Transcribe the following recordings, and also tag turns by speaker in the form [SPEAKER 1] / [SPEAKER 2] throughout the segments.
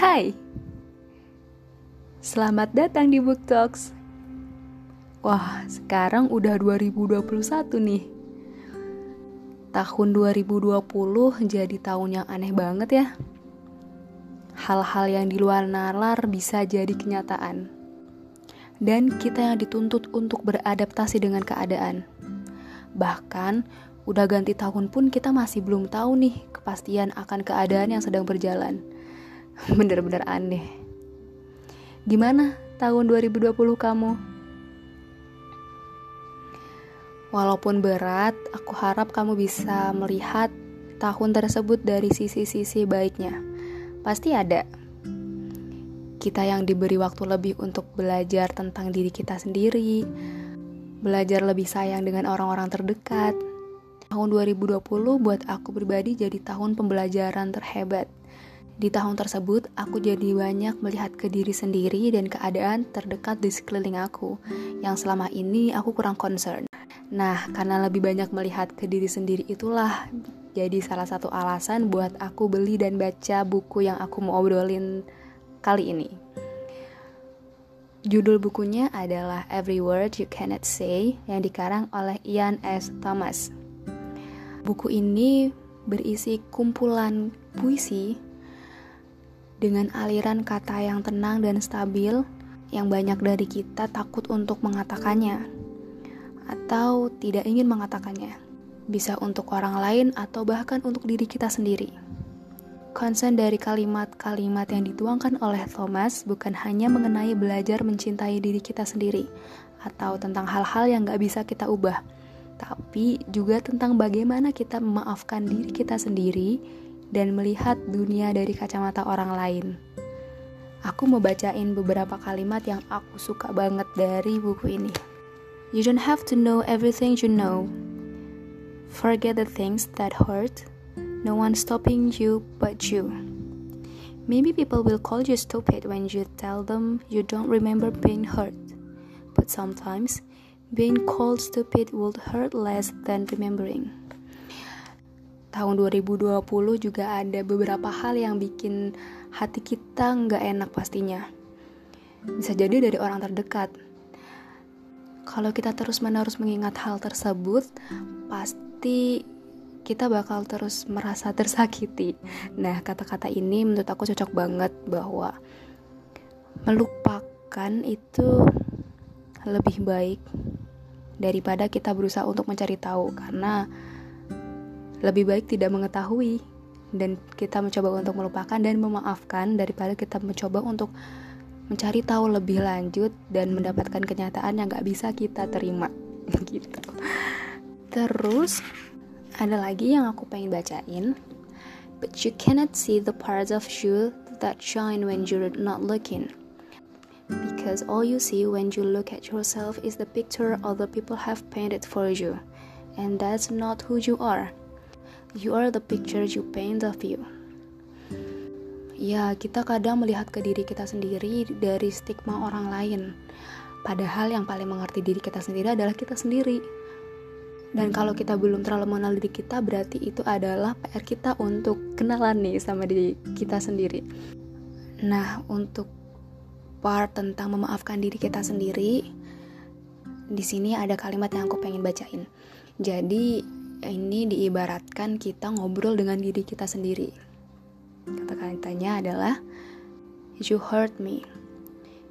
[SPEAKER 1] Hai, selamat datang di Book Talks. Wah, sekarang udah 2021 nih. Tahun 2020 jadi tahun yang aneh banget ya. Hal-hal yang di luar nalar bisa jadi kenyataan. Dan kita yang dituntut untuk beradaptasi dengan keadaan. Bahkan, udah ganti tahun pun kita masih belum tahu nih kepastian akan keadaan yang sedang berjalan. Bener-bener aneh. Gimana tahun 2020 kamu? Walaupun berat, aku harap kamu bisa melihat tahun tersebut dari sisi-sisi baiknya. Pasti ada. Kita yang diberi waktu lebih untuk belajar tentang diri kita sendiri, belajar lebih sayang dengan orang-orang terdekat. Tahun 2020 buat aku pribadi jadi tahun pembelajaran terhebat. Di tahun tersebut, aku jadi banyak melihat ke diri sendiri dan keadaan terdekat di sekeliling aku, yang selama ini aku kurang concern. Nah, karena lebih banyak melihat ke diri sendiri itulah jadi salah satu alasan buat aku beli dan baca buku yang aku mau obrolin kali ini. Judul bukunya adalah Every Word You Cannot Say yang dikarang oleh Ian S. Thomas. Buku ini berisi kumpulan puisi dengan aliran kata yang tenang dan stabil yang banyak dari kita takut untuk mengatakannya atau tidak ingin mengatakannya. Bisa untuk orang lain atau bahkan untuk diri kita sendiri. Konsen dari kalimat-kalimat yang dituangkan oleh Thomas bukan hanya mengenai belajar mencintai diri kita sendiri atau tentang hal-hal yang gak bisa kita ubah, tapi juga tentang bagaimana kita memaafkan diri kita sendiri dan melihat dunia dari kacamata orang lain. Aku mau bacain beberapa kalimat yang aku suka banget dari buku ini. You don't have to know everything you know. Forget the things that hurt. No one stopping you but you. Maybe people will call you stupid when you tell them you don't remember being hurt. But sometimes, being called stupid would hurt less than remembering. Tahun 2020 juga ada beberapa hal yang bikin hati kita nggak enak pastinya. Bisa jadi dari orang terdekat, kalau kita terus-menerus mengingat hal tersebut, pasti kita bakal terus merasa tersakiti. Nah, kata-kata ini menurut aku cocok banget bahwa melupakan itu lebih baik daripada kita berusaha untuk mencari tahu karena lebih baik tidak mengetahui dan kita mencoba untuk melupakan dan memaafkan daripada kita mencoba untuk mencari tahu lebih lanjut dan mendapatkan kenyataan yang gak bisa kita terima. Gitu. Terus ada lagi yang aku pengen bacain. But you cannot see the parts of you that shine when you're not looking. Because all you see when you look at yourself is the picture other people have painted for you. And that's not who you are you are the picture you paint of you Ya, kita kadang melihat ke diri kita sendiri dari stigma orang lain. Padahal yang paling mengerti diri kita sendiri adalah kita sendiri. Dan kalau kita belum terlalu mengenal diri kita, berarti itu adalah PR kita untuk kenalan nih sama diri kita sendiri. Nah, untuk part tentang memaafkan diri kita sendiri, di sini ada kalimat yang aku pengen bacain. Jadi, ini diibaratkan kita ngobrol dengan diri kita sendiri Kata-katanya adalah You hurt me.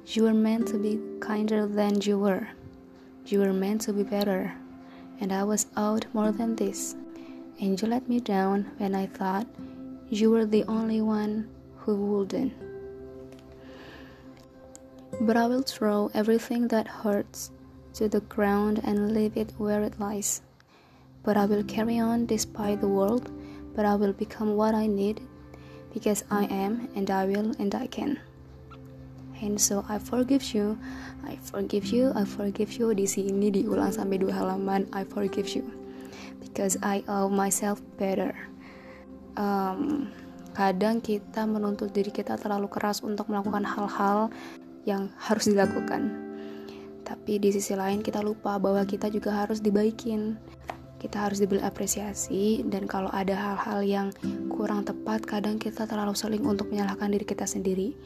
[SPEAKER 1] You were meant to be kinder than you were. You were meant to be better. And I was out more than this. And you let me down when I thought you were the only one who wouldn't. But I will throw everything that hurts to the ground and leave it where it lies. But I will carry on despite the world, but I will become what I need because I am and I will and I can. And so I forgive you, I forgive you, I forgive you. Di sini diulang sampai dua halaman. I forgive you because I owe myself better. Um, kadang kita menuntut diri kita terlalu keras untuk melakukan hal-hal yang harus dilakukan. Tapi di sisi lain kita lupa bahwa kita juga harus dibaikin. Kita harus diberi apresiasi. Dan kalau ada hal-hal yang kurang tepat kadang kita terlalu sering untuk menyalahkan diri kita sendiri.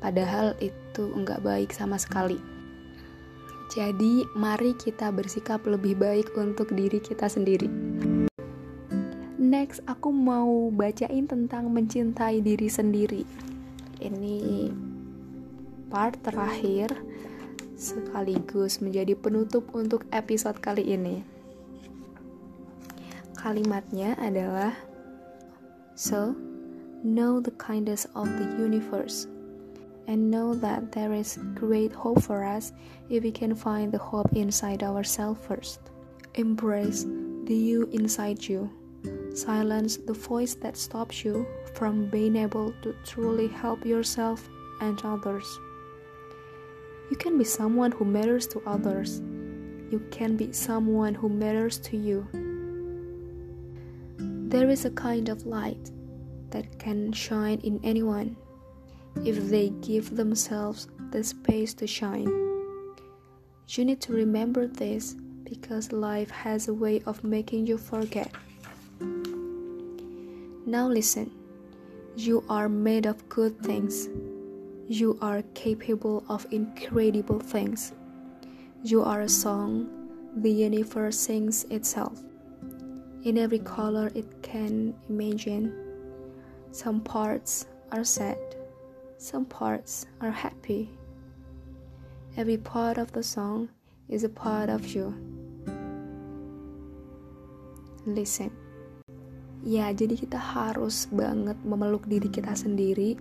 [SPEAKER 1] Padahal itu enggak baik sama sekali. Jadi mari kita bersikap lebih baik untuk diri kita sendiri. Next aku mau bacain tentang mencintai diri sendiri. Ini part terakhir sekaligus menjadi penutup untuk episode kali ini Kalimatnya adalah So, know the kindness of the universe and know that there is great hope for us if we can find the hope inside ourselves first. Embrace the you inside you. Silence the voice that stops you from being able to truly help yourself and others. You can be someone who matters to others. You can be someone who matters to you. There is a kind of light that can shine in anyone if they give themselves the space to shine. You need to remember this because life has a way of making you forget. Now listen. You are made of good things. You are capable of incredible things. You are a song the universe sings itself in every color it can imagine. Some parts are sad, some parts are happy. Every part of the song is a part of you. Listen. Ya, jadi kita harus banget memeluk diri kita sendiri.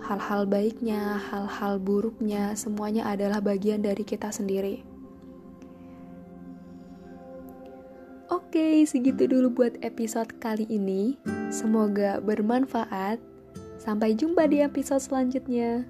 [SPEAKER 1] Hal-hal baiknya, hal-hal buruknya, semuanya adalah bagian dari kita sendiri. Oke, segitu dulu buat episode kali ini. Semoga bermanfaat. Sampai jumpa di episode selanjutnya.